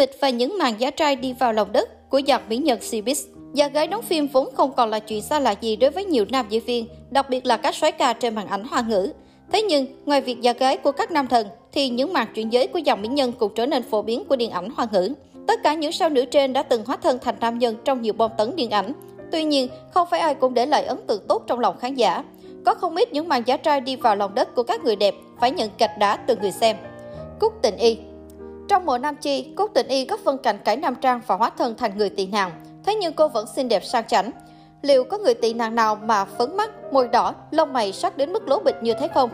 Mịch và những màn giá trai đi vào lòng đất của dàn mỹ nhân Cbiz. Gia gái đóng phim vốn không còn là chuyện xa lạ gì đối với nhiều nam diễn viên, đặc biệt là các soái ca trên màn ảnh hoa ngữ. Thế nhưng, ngoài việc gia gái của các nam thần, thì những màn chuyển giới của dòng mỹ nhân cũng trở nên phổ biến của điện ảnh hoa ngữ. Tất cả những sao nữ trên đã từng hóa thân thành nam nhân trong nhiều bom tấn điện ảnh. Tuy nhiên, không phải ai cũng để lại ấn tượng tốt trong lòng khán giả. Có không ít những màn giả trai đi vào lòng đất của các người đẹp phải nhận gạch đá từ người xem. Cúc Tình Y trong mùa Nam Chi, Cúc Tình Y góp phân cảnh cải nam trang và hóa thân thành người tị nạn. Thế nhưng cô vẫn xinh đẹp sang chảnh. Liệu có người tị nạn nào mà phấn mắt, môi đỏ, lông mày sắc đến mức lố bịch như thế không?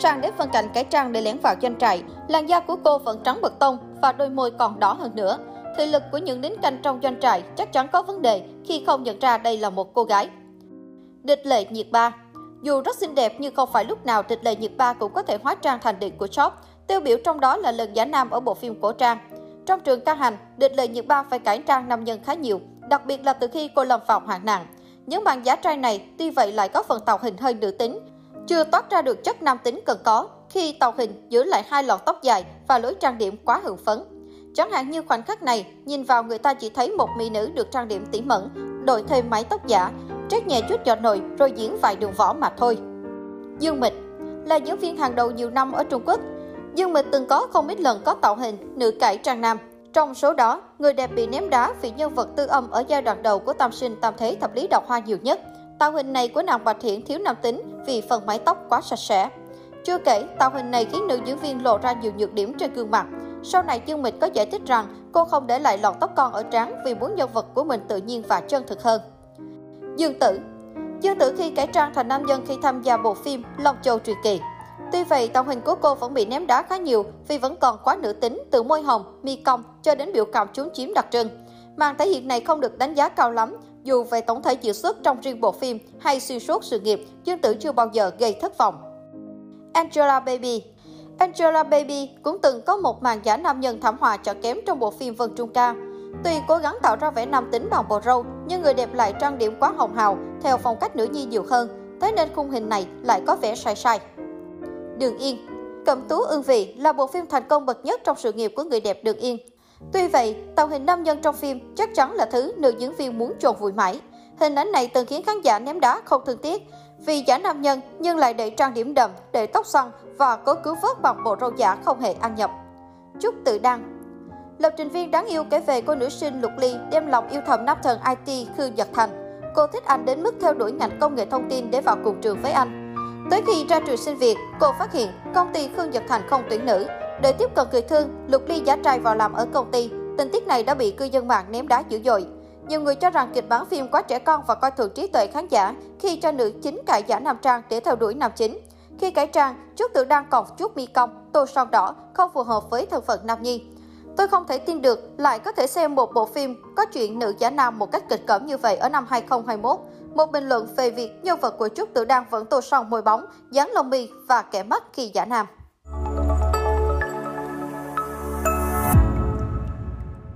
Sang đến phân cảnh cải trang để lén vào doanh trại, làn da của cô vẫn trắng bật tông và đôi môi còn đỏ hơn nữa. Thị lực của những lính canh trong doanh trại chắc chắn có vấn đề khi không nhận ra đây là một cô gái. Địch lệ nhiệt ba Dù rất xinh đẹp nhưng không phải lúc nào địch lệ nhiệt ba cũng có thể hóa trang thành địch của shop. Tiêu biểu trong đó là lần giả nam ở bộ phim cổ trang. Trong trường ca hành, địch lời nhiệt ba phải cải trang nam nhân khá nhiều, đặc biệt là từ khi cô lâm vào hoạn nạn. Những màn giả trai này tuy vậy lại có phần tạo hình hơi nữ tính, chưa toát ra được chất nam tính cần có khi tạo hình giữ lại hai lọn tóc dài và lối trang điểm quá hưởng phấn. Chẳng hạn như khoảnh khắc này, nhìn vào người ta chỉ thấy một mỹ nữ được trang điểm tỉ mẩn, đội thêm mái tóc giả, trét nhẹ chút giọt nồi rồi diễn vài đường võ mà thôi. Dương Mịch là diễn viên hàng đầu nhiều năm ở Trung Quốc. Dương Mịch từng có không ít lần có tạo hình nữ cải trang nam. Trong số đó, người đẹp bị ném đá vì nhân vật tư âm ở giai đoạn đầu của tam sinh tam thế thập lý Đọc hoa nhiều nhất. Tạo hình này của nàng Bạch Thiện thiếu nam tính vì phần mái tóc quá sạch sẽ. Chưa kể, tạo hình này khiến nữ diễn viên lộ ra nhiều nhược điểm trên gương mặt. Sau này Dương Mịch có giải thích rằng cô không để lại lọn tóc con ở trán vì muốn nhân vật của mình tự nhiên và chân thực hơn. Dương Tử Dương Tử khi cải trang thành nam nhân khi tham gia bộ phim Long Châu truyền kỳ. Tuy vậy, tạo hình của cô vẫn bị ném đá khá nhiều vì vẫn còn quá nữ tính từ môi hồng, mi cong cho đến biểu cảm chúng chiếm đặc trưng. Màn thể hiện này không được đánh giá cao lắm, dù về tổng thể diễn xuất trong riêng bộ phim hay xuyên suốt sự nghiệp, Dương Tử chưa bao giờ gây thất vọng. Angela Baby Angela Baby cũng từng có một màn giả nam nhân thảm họa cho kém trong bộ phim Vân Trung Ca. Tuy cố gắng tạo ra vẻ nam tính bằng bộ râu, nhưng người đẹp lại trang điểm quá hồng hào, theo phong cách nữ nhi nhiều hơn, thế nên khung hình này lại có vẻ sai sai. Đường Yên Cẩm Tú Ương Vị là bộ phim thành công bậc nhất trong sự nghiệp của người đẹp Đường Yên. Tuy vậy, tạo hình nam nhân trong phim chắc chắn là thứ nữ diễn viên muốn trồn vùi mãi. Hình ảnh này từng khiến khán giả ném đá không thương tiếc, vì giả nam nhân nhưng lại để trang điểm đậm, để tóc xoăn và cố cứu vớt bằng bộ râu giả không hề ăn nhập. Trúc Tự Đăng Lập trình viên đáng yêu kể về cô nữ sinh Lục Ly đem lòng yêu thầm nam thần IT Khương giật Thành. Cô thích anh đến mức theo đuổi ngành công nghệ thông tin để vào cùng trường với anh. Tới khi ra trường sinh việc, cô phát hiện công ty Khương Nhật Thành không tuyển nữ. Để tiếp cận người thương, Lục Ly giá trai vào làm ở công ty. Tình tiết này đã bị cư dân mạng ném đá dữ dội. Nhiều người cho rằng kịch bản phim quá trẻ con và coi thường trí tuệ khán giả khi cho nữ chính cải giả nam trang để theo đuổi nam chính. Khi cải trang, chút Tự đang còn chút mi cong, tô son đỏ, không phù hợp với thân phận nam nhi. Tôi không thể tin được lại có thể xem một bộ phim có chuyện nữ giả nam một cách kịch cỡm như vậy ở năm 2021. Một bình luận về việc nhân vật của Trúc Tử Đăng vẫn tô son môi bóng, dán lông mi và kẻ mắt khi giả nam.